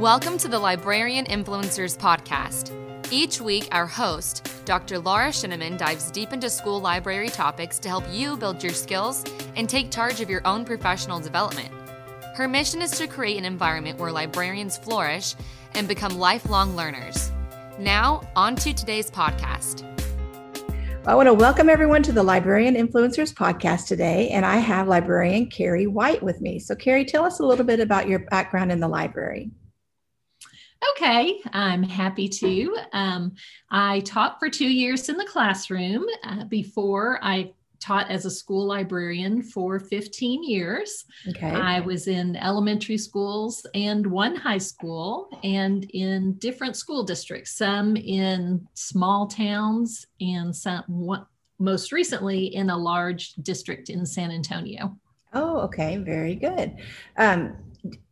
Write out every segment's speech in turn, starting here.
Welcome to the Librarian Influencers Podcast. Each week, our host, Dr. Laura Sheneman, dives deep into school library topics to help you build your skills and take charge of your own professional development. Her mission is to create an environment where librarians flourish and become lifelong learners. Now, on to today's podcast. I want to welcome everyone to the Librarian Influencers podcast today, and I have librarian Cari White with me. So, Cari, tell us a little bit about your background in the library. Okay, I'm happy to. Um, I taught for two years in the classroom uh, before I taught as a school librarian for 15 years. Okay. I was in elementary schools and one high school and in different school districts, some in small towns and some one, most recently in a large district in San Antonio. Oh, okay, very good. Um,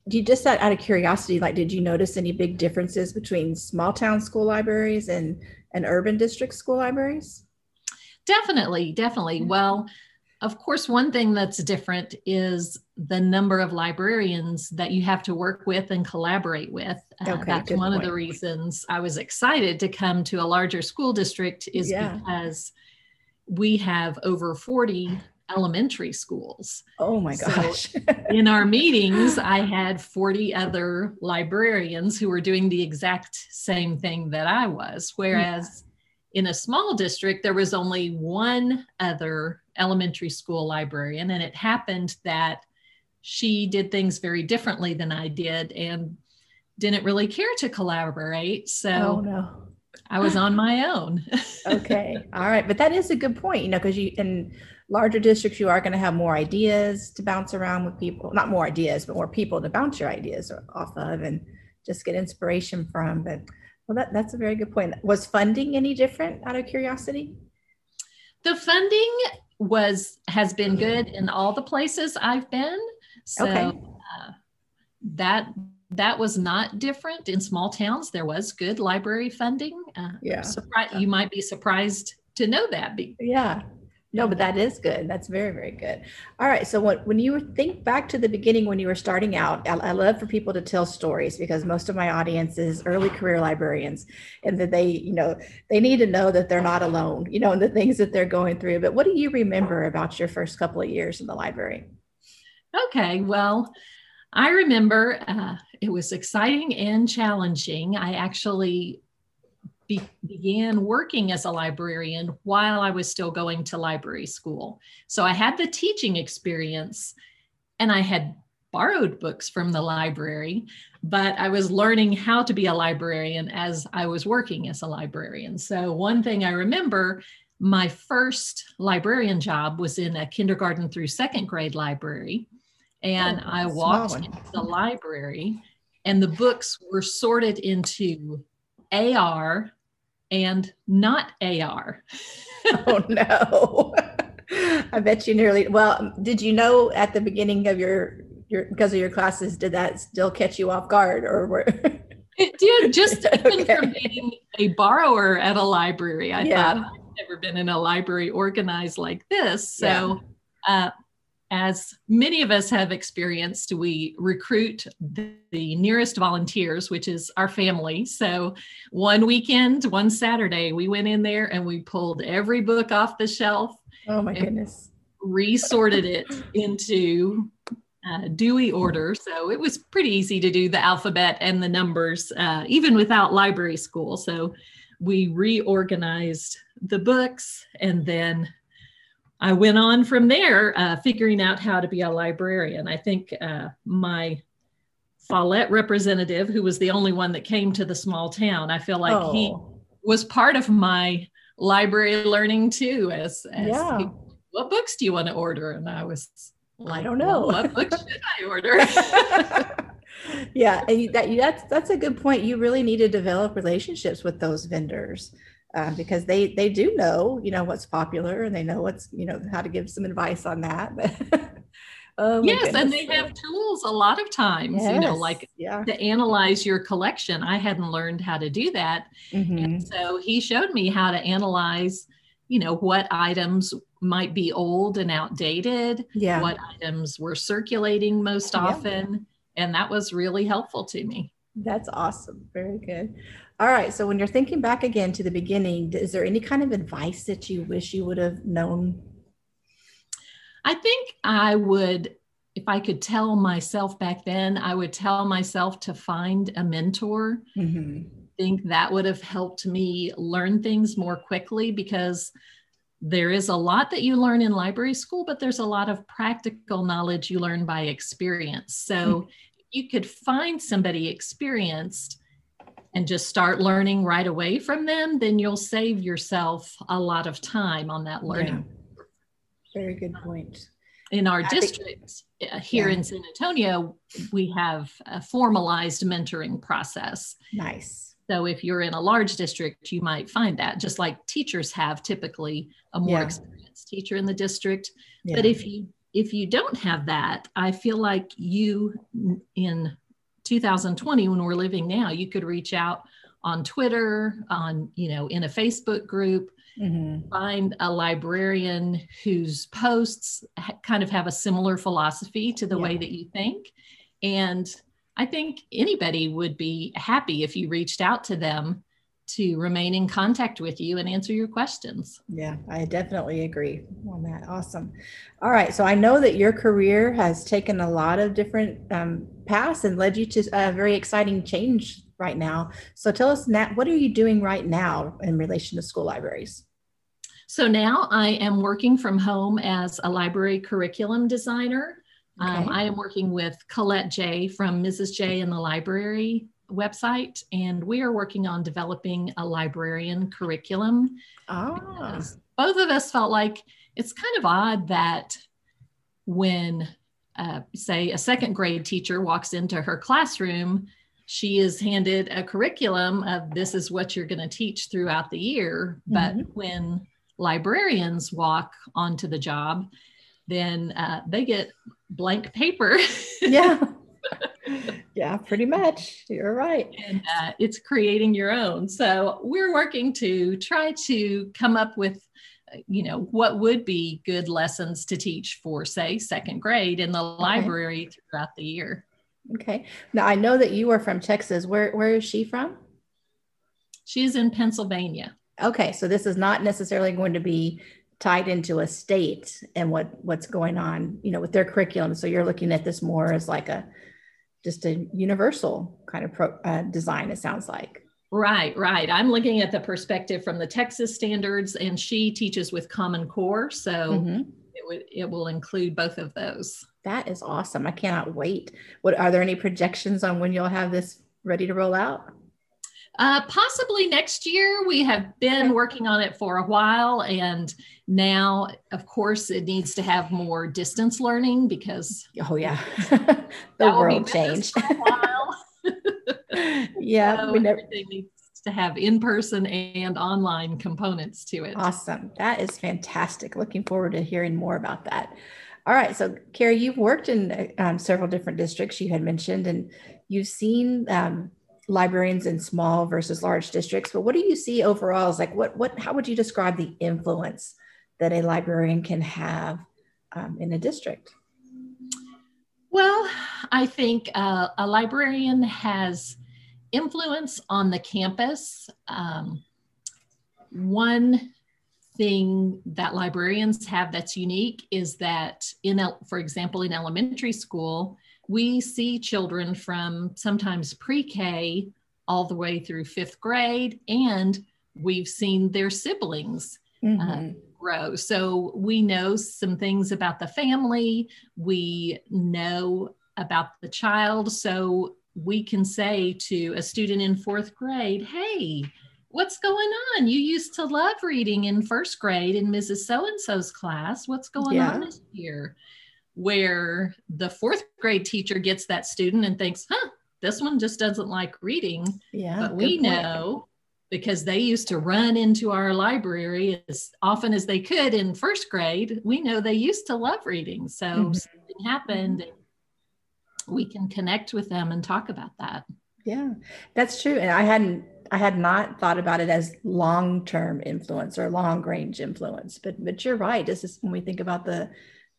you just that out of curiosity, like, did you notice any big differences between small town school libraries and and urban district school libraries? Definitely, definitely. Mm-hmm. Well, of course, one thing that's different is the number of librarians that you have to work with and collaborate with. Uh, okay, that's one point. of the reasons I was excited to come to a larger school district, is yeah. because we have over 40 elementary schools. Oh my gosh. So in our meetings, I had 40 other librarians who were doing the exact same thing that I was. Whereas in a small district, there was only one other elementary school librarian, and it happened that she did things very differently than I did and didn't really care to collaborate. So oh, no. I was on my own. okay. All right. But that is a good point, you know, because you in larger districts, you are going to have more ideas to bounce around with people, not more ideas, but more people to bounce your ideas off of and just get inspiration from. But well, that, that's a very good point. Was funding any different out of curiosity? The funding was has been good in all the places I've been. So okay. uh, that that was not different in small towns. There was good library funding. Uh, yeah, surpri- you might be surprised to know that. Yeah, no, but that is good. That's very, very good. All right. So what, when you think back to the beginning when you were starting out, I, I, love for people to tell stories because most of my audience is early career librarians and that they, you know, they need to know that they're not alone, you know, and the things that they're going through. But what do you remember about your first couple of years in the library? Okay. Well, I remember uh, it was exciting and challenging. I actually be, began working as a librarian while I was still going to library school. So I had the teaching experience and I had borrowed books from the library, but I was learning how to be a librarian as I was working as a librarian. So, one thing I remember my first librarian job was in a kindergarten through second grade library. And oh, I walked into the library, and the books were sorted into AR and not AR. oh no. I bet you nearly well, did you know at the beginning of your your because of your classes, did that still catch you off guard or were it did just even okay. from being a borrower at a library. I yeah. thought I've never been in a library organized like this. So yeah. uh, as many of us have experienced, we recruit the, the, nearest volunteers, which is our family. So, one weekend, one Saturday, we went in there and we pulled every book off the shelf. Oh, my goodness. Resorted it into uh, Dewey order. So, it was pretty easy to do the alphabet and the numbers, uh, even without library school. So, we reorganized the books and then I went on from there, uh, figuring out how to be a librarian. I think uh, my Follett representative, who was the only one that came to the small town, I feel like oh. he was part of my library learning too. As, as yeah. He, what books do you want to order? And I was like, I don't know. Well, what books should I order? yeah, and that, that's that's a good point. You really need to develop relationships with those vendors uh, because they they do know you know what's popular and they know what's you know how to give some advice on that. oh, yes, goodness. and they have tools a lot of times, yes, you know, like yeah. to analyze your collection. I hadn't learned how to do that, mm-hmm. and so he showed me how to analyze, you know, what items might be old and outdated, yeah. what items were circulating most often, and that was really helpful to me. That's awesome. Very good. All right. So when you're thinking back again to the beginning, is there any kind of advice that you wish you would have known? I think I would, if I could tell myself back then, I would tell myself to find a mentor. Mm-hmm. I think that would have helped me learn things more quickly because there is a lot that you learn in library school, but there's a lot of practical knowledge you learn by experience. So mm-hmm. you could find somebody experienced and just start learning right away from them, then you'll save yourself a lot of time on that learning. Yeah. Very good point. In our I district think, uh, here yeah. in San Antonio, we have a formalized mentoring process. Nice. So if you're in a large district, you might find that just like teachers have typically a more yeah. experienced teacher in the district. But if you if you don't have that, I feel like you in 2020 when we're living now, you could reach out on Twitter, on you know, in a Facebook group, mm-hmm. find a librarian whose posts ha- kind of have a similar philosophy to the yeah. way that you think and I think anybody would be happy if you reached out to them to remain in contact with you and answer your questions. Yeah, I definitely agree on that. Awesome. All right. So I know that your career has taken a lot of different um, paths and led you to a very exciting change right now. So tell us, Nat, what are you doing right now in relation to school libraries? So now I am working from home as a library curriculum designer. Okay. Um, I am working with Colette J from Mrs. J in the library website, and we are working on developing a librarian curriculum. Ah. Both of us felt like it's kind of odd that when, uh, say, a second grade teacher walks into her classroom, she is handed a curriculum of this is what you're going to teach throughout the year. But mm-hmm. when librarians walk onto the job, then uh, they get blank paper. yeah. yeah, pretty much. You're right. And uh, it's creating your own. So we're working to try to come up with, you know, what would be good lessons to teach for, say, second grade in the okay. library throughout the year. Okay. Now I know that you are from Texas. Where where is she from? She's in Pennsylvania. Okay, so this is not necessarily going to be tied into a state and what what's going on you know with their curriculum so you're looking at this more as like a just a universal kind of pro, uh, design it sounds like. Right right. I'm looking at the perspective from the texas standards and she teaches with common core so mm-hmm. it would it will include both of those. That is awesome. I cannot wait. What are there any projections on when you'll have this ready to roll out uh, possibly next year. We have been working on it for a while, and now, of course, it needs to have more distance learning because oh yeah, the world changed. yeah, so we never. Everything needs to have in-person and online components to it. Awesome, that is fantastic. Looking forward to hearing more about that. All right, so Cari, you've worked in um, several different districts you had mentioned, and you've seen um, librarians in small versus large districts, but what do you see overall is like what what how would you describe the influence that a librarian can have um, in a district? Well, I think uh, a librarian has influence on the campus. Um, one thing that librarians have that's unique is that in, for example, in elementary school, we see children from sometimes pre-K all the way through fifth grade, and we've seen their siblings uh, mm-hmm. uh, grow. So we know some things about the family, we know about the child. So we can say to a student in fourth grade, hey, what's going on? You used to love reading in first grade in Mrs. So and so's class. What's going yeah. on this year? Where the fourth grade teacher gets that student and thinks, huh, this one just doesn't like reading. Yeah. But we know because they used to run into our library as often as they could in first grade. We know they used to love reading. So mm-hmm. something happened. We can connect with them and talk about that. Yeah, that's true. And I hadn't I had not thought about it as long-term influence or long-range influence, but but you're right. This is when we think about the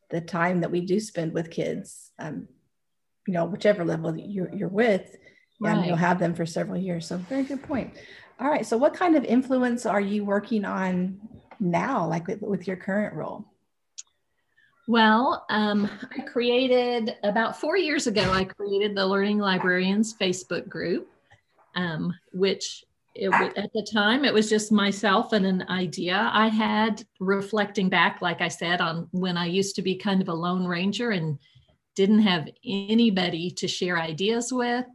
the time that we do spend with kids, um, you know, whichever level you're, you're with, Yeah, and you'll have them for several years. So very good point. All right. So what kind of influence are you working on now, like with, with your current role? Well, um, I created about four years ago, I created the Learning Librarians Facebook group, um, which it, at the time it was just myself and an idea I had reflecting back, like I said, on when I used to be kind of a lone ranger and didn't have anybody to share ideas with.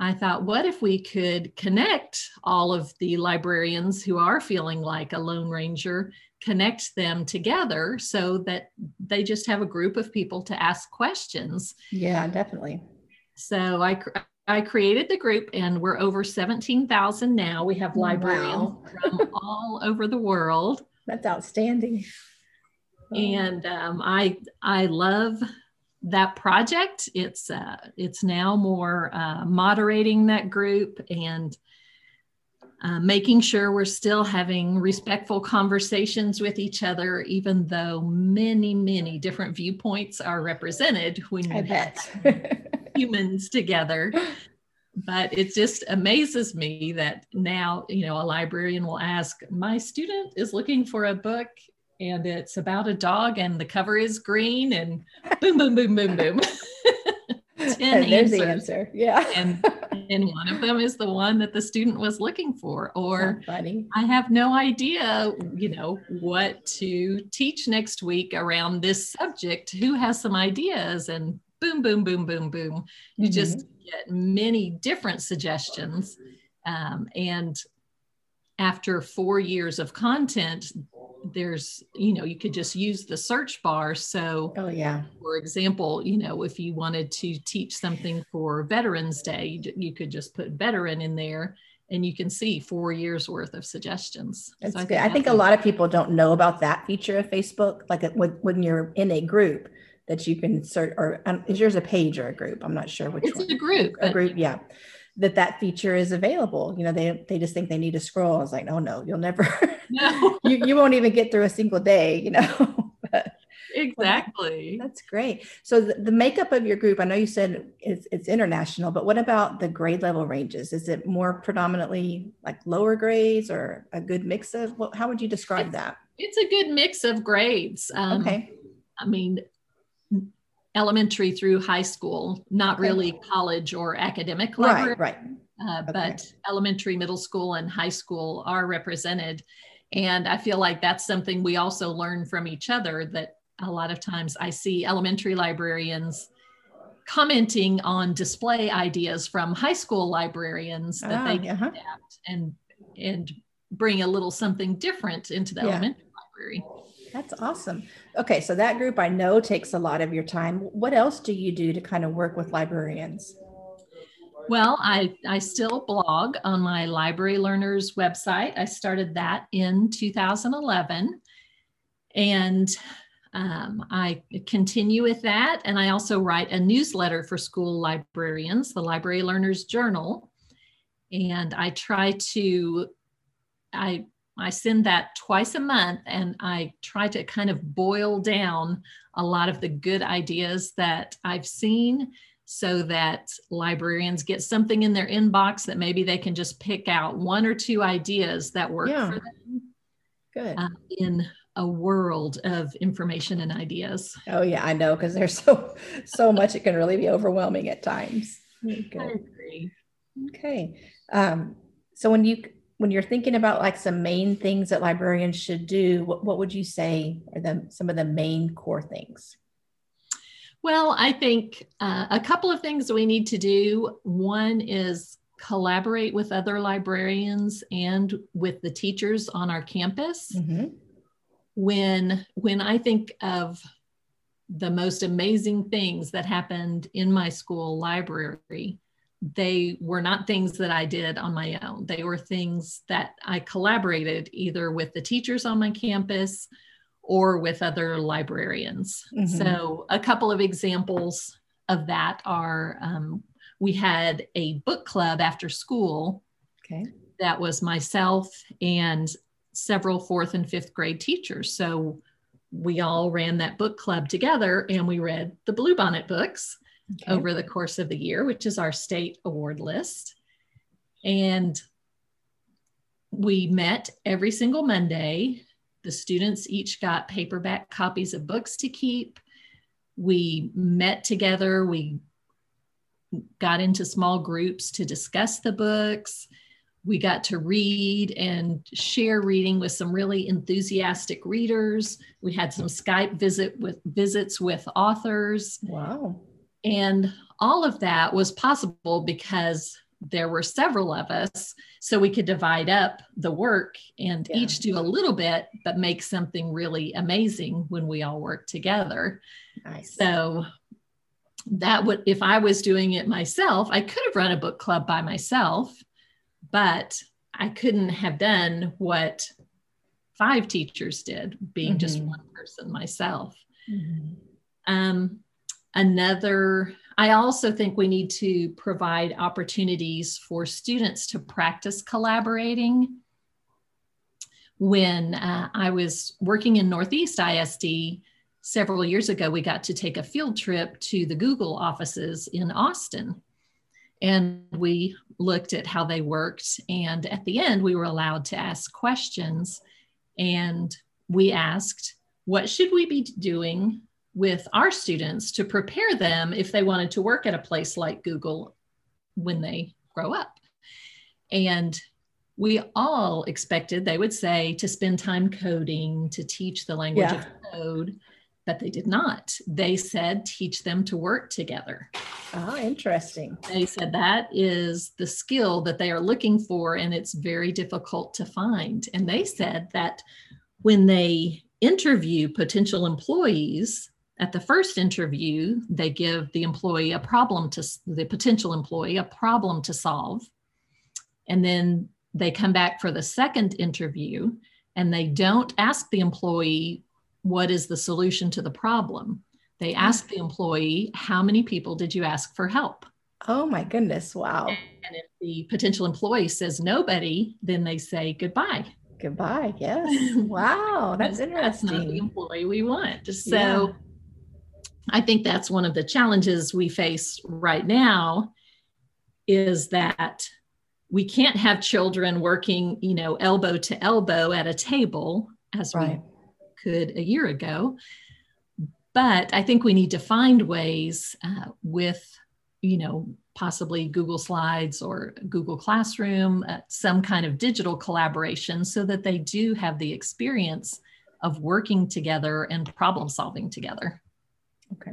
I thought, what if we could connect all of the librarians who are feeling like a lone ranger connect them together so that they just have a group of people to ask questions. Yeah, definitely. So I I created the group and we're over 17,000 now. We have librarians Wow. from all over the world That's outstanding. and um, I I love that project. It's uh, it's now more uh, moderating that group and uh, making sure we're still having respectful conversations with each other, even though many many different viewpoints are represented when you I bet. humans together. But it just amazes me that now, you know, a librarian will ask, My student is looking for a book and it's about a dog and the cover is green and boom, boom, boom, boom, boom. 10 and there's the answer. Yeah. And, and one of them is the one that the student was looking for. Or funny. I have no idea, you know, what to teach next week around this subject. Who has some ideas? And boom, boom, boom, boom, boom. You Mhm. just get many different suggestions. Um, and after four years of content, there's, you know, you could just use the search bar. So, Oh yeah. for example, you know, if you wanted to teach something for Veterans Day, you- you could just put veteran in there and you can see four years worth of suggestions. That's So good. I think a lot of people don't know about that feature of Facebook. Like when, when you're in a group that you can search, or um, is yours a page or a group? I'm not sure which It's one. a group. a group, yeah. That that feature is available. You know, they they just think they need to scroll. I was like, oh no, you'll never. No, you you won't even get through a single day. You know. but exactly. that's great. So the, the makeup of your group, I know you said it's it's international, but what about the grade level ranges? Is it more predominantly like lower grades or a good mix of? What, how would you describe that? It's a good mix of grades. Um, Okay. I mean, elementary through high school, not Okay. really college or academic Right. library, Right. uh, Okay. but elementary, middle school, and high school are represented. And I feel like that's something we also learn from each other that a lot of times I see elementary librarians commenting on display ideas from high school librarians that Ah, they can uh-huh. adapt and and bring a little something different into the Yeah. elementary library. That's awesome. Okay, so that group I know takes a lot of your time. What else do you do to kind of work with librarians? Well, I, I still blog on my Library Learners website. I started that in 2011. And um, I continue with that. And I also write a newsletter for school librarians, the Library Learners Journal. And I try to, I, I send that twice a month and I try to kind of boil down a lot of the good ideas that I've seen so that librarians get something in their inbox that maybe they can just pick out one or two ideas that work Yeah. for them Good. uh, in a world of information and ideas. Oh yeah, I know because there's so so much it can really be overwhelming at times. Very I agree. Okay. Um, so when you when you're thinking about like some main things that librarians should do, what, what would you say are the some of the main core things? Well, I think uh, a couple of things we need to do. One is collaborate with other librarians and with the teachers on our campus. Mhm. when when i think of the most amazing things that happened in my school library they were not things that i did on my own they were things that i collaborated either with the teachers on my campus or with other librarians Mhm. so a couple of examples of that are um, we had a book club after school Okay. that was myself and several fourth and fifth grade teachers. So we all ran that book club together and we read the Bluebonnet books. Okay. over the course of the year, which is our state award list. And we met every single Monday. The students each got paperback copies of books to keep. We met together. We got into small groups to discuss the books. We got to read and share reading with some really enthusiastic readers. We had some Skype visit with visits with authors. Wow. And all of that was possible because there were several of us so we could divide up the work and yeah. each do a little bit but make something really amazing when we all work together nice. so that would if i was doing it myself i could have run a book club by myself but i couldn't have done what five teachers did being mm-hmm. just one person myself mm-hmm. um, another I also think we need to provide opportunities for students to practice collaborating. When uh, I was working in Northeast ISD several years ago, we got to take a field trip to the Google offices in Austin. And we looked at how they worked. And at the end, we were allowed to ask questions. And we asked, what should we be doing with our students to prepare them if they wanted to work at a place like Google when they grow up. And we all expected they would say to spend time coding, to teach the language yeah. of code, but they did not. They said teach them to work together. Oh, interesting. They said that is the skill that they are looking for, and it's very difficult to find. And they said that when they interview potential employees, at the first interview, they give the employee a problem to the potential employee a problem to solve. And then they come back for the second interview and they don't ask the employee what is the solution to the problem. They hmm. ask the employee, How many people did you ask for help? Oh my goodness. Wow. And if the potential employee says nobody, then they say goodbye. Goodbye. Yes. Wow. That's interesting. That's not the employee we want. So yeah. I think that's one of the challenges we face right now is that we can't have children working, you know, elbow to elbow at a table as right. we could a year ago. But I think we need to find ways uh, with, you know, possibly Google Slides or Google Classroom, uh, some kind of digital collaboration so that they do have the experience of working together and problem solving together. Okay.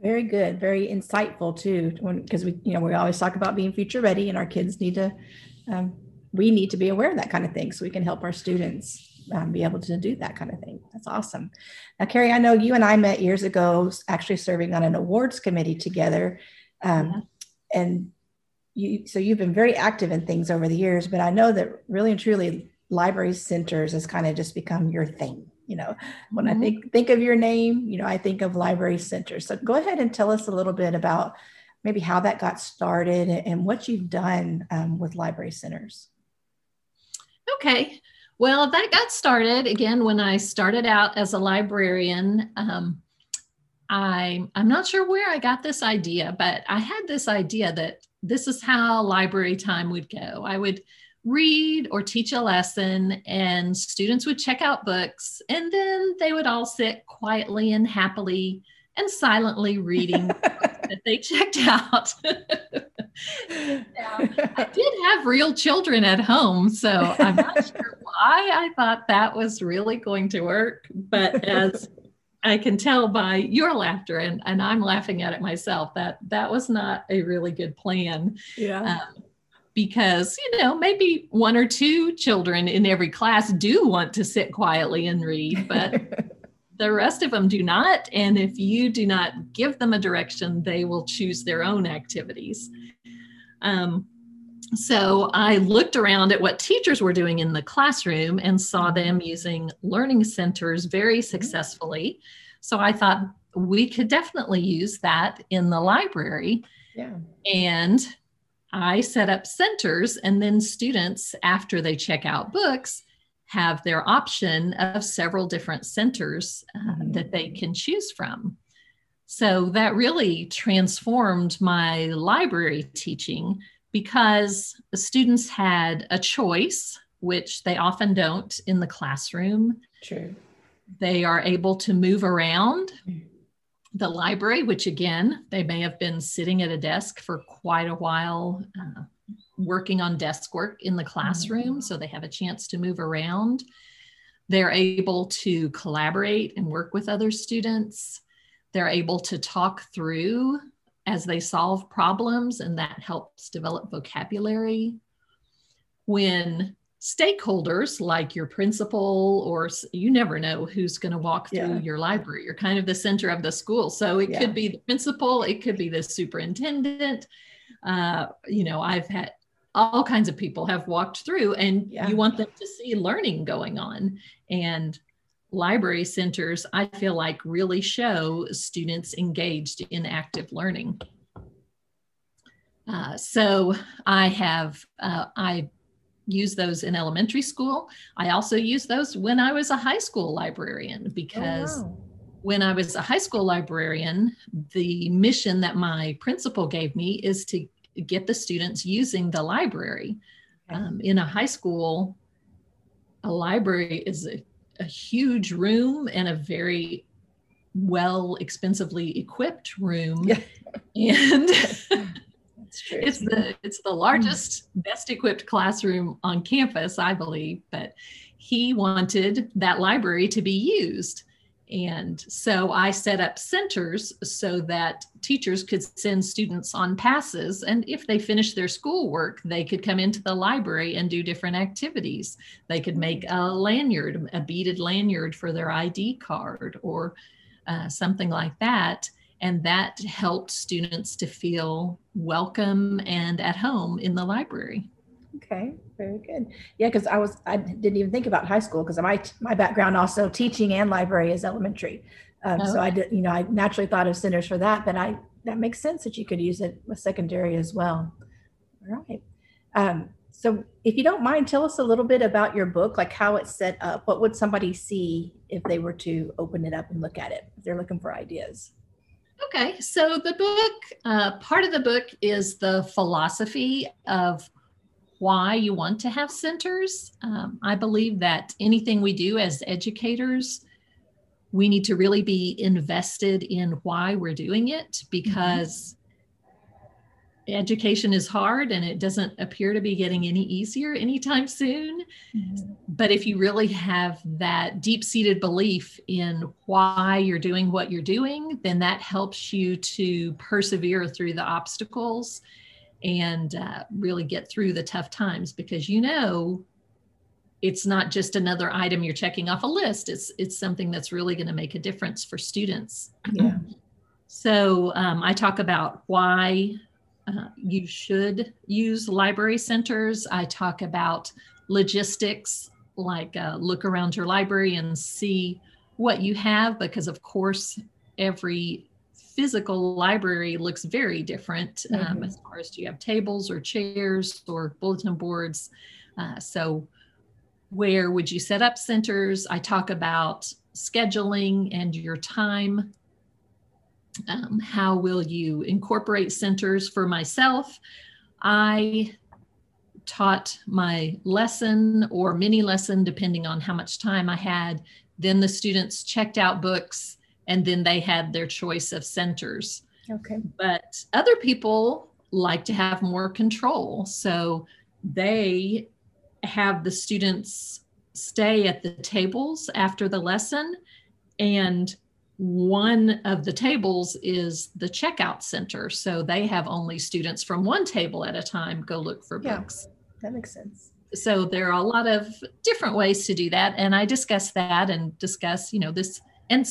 Very good. Very insightful too. Because we, you know, we always talk about being future ready, and our kids need to, um, we need to be aware of that kind of thing so we can help our students um, be able to do that kind of thing. That's awesome. Now, Cari, I know you and I met years ago, actually serving on an awards committee together, um, yeah. and you. So you've been very active in things over the years, but I know that really and truly, library centers has kind of just become your thing you know when mm-hmm. i think think of your name you know i think of library center. So go ahead and tell us a little bit about maybe how that got started and what you've done um, with library centers. Okay. Well that got started again when i started out as a librarian um, I, i'm not sure where i got this idea but i had this idea that this is how library time would go. I would read or teach a lesson, and students would check out books, and then they would all sit quietly and happily and silently reading that they checked out. now, I did have real children at home, so I'm not sure why I thought that was really going to work, but as I can tell by your laughter, and, and I'm laughing at it myself, that that was not a really good plan. Yeah. Um, because you know maybe one or two children in every class do want to sit quietly and read but the rest of them do not. And if you do not give them a direction they will choose their own activities. Um, so i looked around at what teachers were doing in the classroom and saw them using learning centers very successfully. So i thought we could definitely use that in the library. Yeah. and I set up centers, and then students, after they check out books, have their option of several different centers uh, mm-hmm. that they can choose from. So that really transformed my library teaching because the students had a choice, which they often don't in the classroom. True. They are able to move around the library, which again, they may have been sitting at a desk for quite a while, uh, working on desk work in the classroom. Mm-hmm. So they have a chance to move around. They're able to collaborate and work with other students. They're able to talk through as they solve problems, and that helps develop vocabulary. When stakeholders like your principal or you never know who's going to walk through yeah. your library you're kind of the center of the school so it yeah. could be the principal it could be the superintendent uh, you know i've had all kinds of people have walked through and yeah. you want them to see learning going on and library centers i feel like really show students engaged in active learning uh, so i have uh, i use those in elementary school. I also use those when I was a high school librarian because oh, wow. when I was a high school librarian, the mission that my principal gave me is to get the students using the library. Um, in a high school, a library is a, a huge room and a very well expensively equipped room. Yeah. And It's true. It's the it's the largest, best equipped classroom on campus, I believe. But he wanted that library to be used. And so I set up centers so that teachers could send students on passes. And if they finished their schoolwork, they could come into the library and do different activities. They could make a lanyard, a beaded lanyard for their ID card or uh, something like that and that helped students to feel welcome and at home in the library. Okay very good. Yeah because i was i didn't even think about high school because my my background also teaching and library is elementary. Um, so i did you know i naturally thought of centers for that but i that makes sense that you could use it with secondary as well. All right. Um, so if you don't mind tell us a little bit about your book like how it's set up. What would somebody see if they were to open it up and look at it if they're looking for ideas Okay, so the book, uh, part of the book is the philosophy of why you want to have centers. Um, I believe that anything we do as educators, we need to really be invested in why we're doing it because education is hard and it doesn't appear to be getting any easier anytime soon. Mm-hmm. But if you really have that deep seated belief in why you're doing what you're doing, then that helps you to persevere through the obstacles and uh, really get through the tough times because you know it's not just another item you're checking off a list it's it's something that's really going to make a difference for students yeah so um, i talk about why uh, you should use library centers. I talk about logistics, like uh, look around your library and see what you have, because of course, every physical library looks very different um, mm-hmm. as far as do you have tables or chairs or bulletin boards. Uh, so, where would you set up centers? I talk about scheduling and your time um, how will you incorporate centers for myself? I taught my lesson or mini lesson, depending on how much time I had. Then the students checked out books and then they had their choice of centers. Okay. But other people like to have more control. So they have the students stay at the tables after the lesson and one of the tables is the checkout center. So they have only students from one table at a time go look for yeah, books. That makes sense. So there are a lot of different ways to do that. And I discuss that and discuss, you know, this and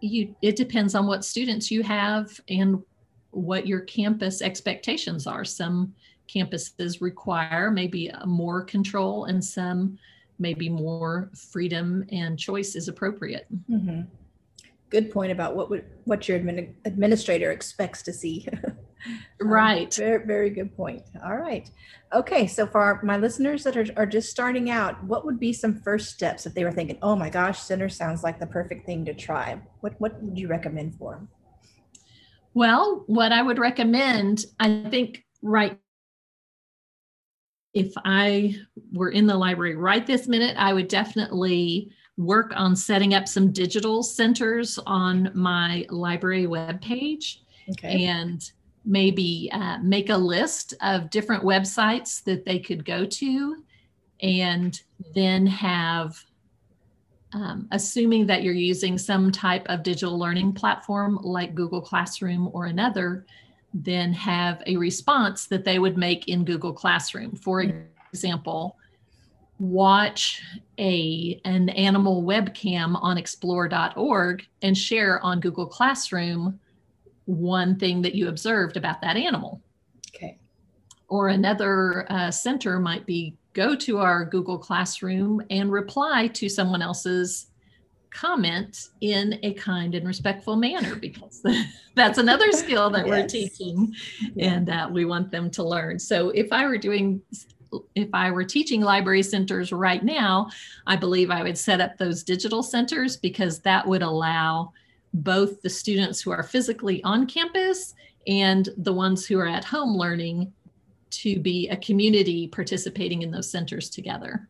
you it depends on what students you have and what your campus expectations are. Some campuses require maybe more control and some maybe more freedom and choice is appropriate. Mm-hmm good point about what would what your admin, administrator expects to see. Um, right. Very, very good point. All right. Okay. So for our, my listeners that are, are just starting out, what would be some first steps if they were thinking, oh my gosh, center sounds like the perfect thing to try? What, what would you recommend for them? Well, what I would recommend, I think right if I were in the library right this minute, I would definitely work on setting up some digital centers on my library webpage okay. and maybe uh, make a list of different websites that they could go to and then have um, assuming that you're using some type of digital learning platform like Google Classroom or another, then have a response that they would make in Google Classroom. For example, watch a an animal webcam on explore.org and share on Google Classroom one thing that you observed about that animal. Okay. Or another uh, center might be go to our Google Classroom and reply to someone else's comment in a kind and respectful manner because that's another skill that yes. we're teaching and uh, we want them to learn. So if I were doing if I were teaching library centers right now, I believe I would set up those digital centers because that would allow both the students who are physically on campus and the ones who are at home learning to be a community participating in those centers together.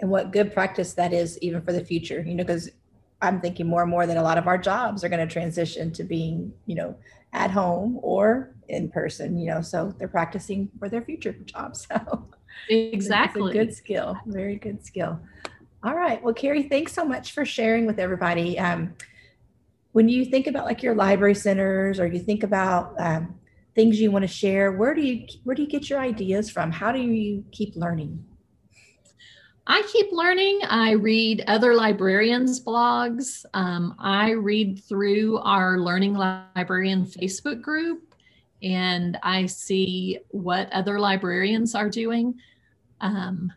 And what good practice that is, even for the future, you know, because I'm thinking more and more that a lot of our jobs are going to transition to being, you know, at home or in person, you know, so they're practicing for their future jobs. So exactly. good skill. Very good skill. All right. Well, Cari, thanks so much for sharing with everybody. Um, when you think about like your library centers or you think about um, things you want to share where do you where do you get your ideas from how do you keep learning I keep learning. I read other librarians' blogs. Um, I read through our Learning Librarian Facebook group and I see what other librarians are doing. Um,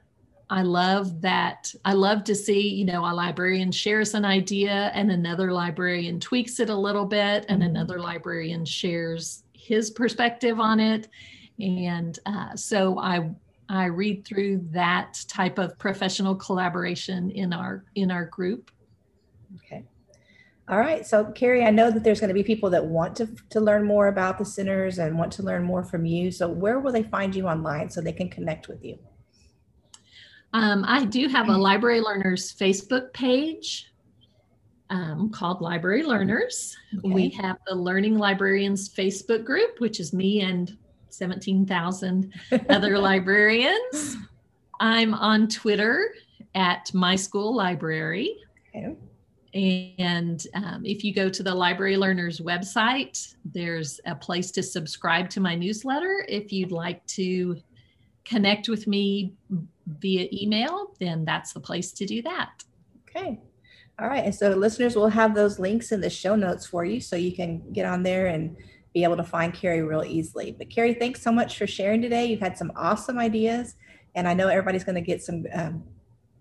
I love that. I love to see, you know, a librarian shares an idea and another librarian tweaks it a little bit and mm-hmm. another librarian shares his perspective on it. And uh, so I I read through that type of professional collaboration in our in our group. Okay. All right. So Cari, I know that there's going to be people that want to, to learn more about the centers and want to learn more from you. So where will they find you online so they can connect with you? Um, I do have a Library Learners Facebook page um, called Library Learners. Okay. We have the Learning Librarians Facebook group, which is me and 17,000 other librarians. I'm on Twitter at My School Library. Okay. And um, if you go to the Library Learners website, there's a place to subscribe to my newsletter. If you'd like to connect with me via email, then that's the place to do that. Okay. All right. And so listeners will have those links in the show notes for you so you can get on there and be able to find Cari real easily. But Cari, thanks so much for sharing today. You've had some awesome ideas, and I know everybody's going to get some um,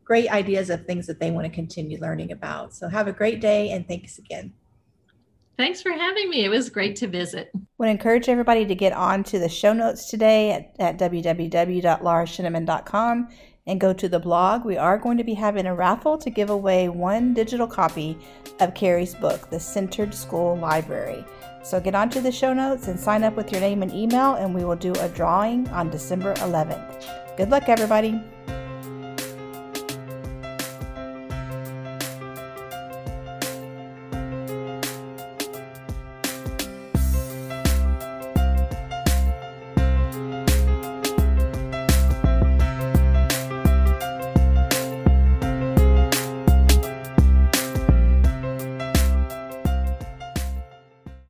great ideas of things that they want to continue learning about. So have a great day, and thanks again. Thanks for having me. It was great to visit. I want to encourage everybody to get on to the show notes today at, at www.laurasheneman.com and go to the blog, we are going to be having a raffle to give away one digital copy of Cari's book, The Centered School Library. So get onto the show notes and sign up with your name and email, and we will do a drawing on December 11th. Good luck, everybody.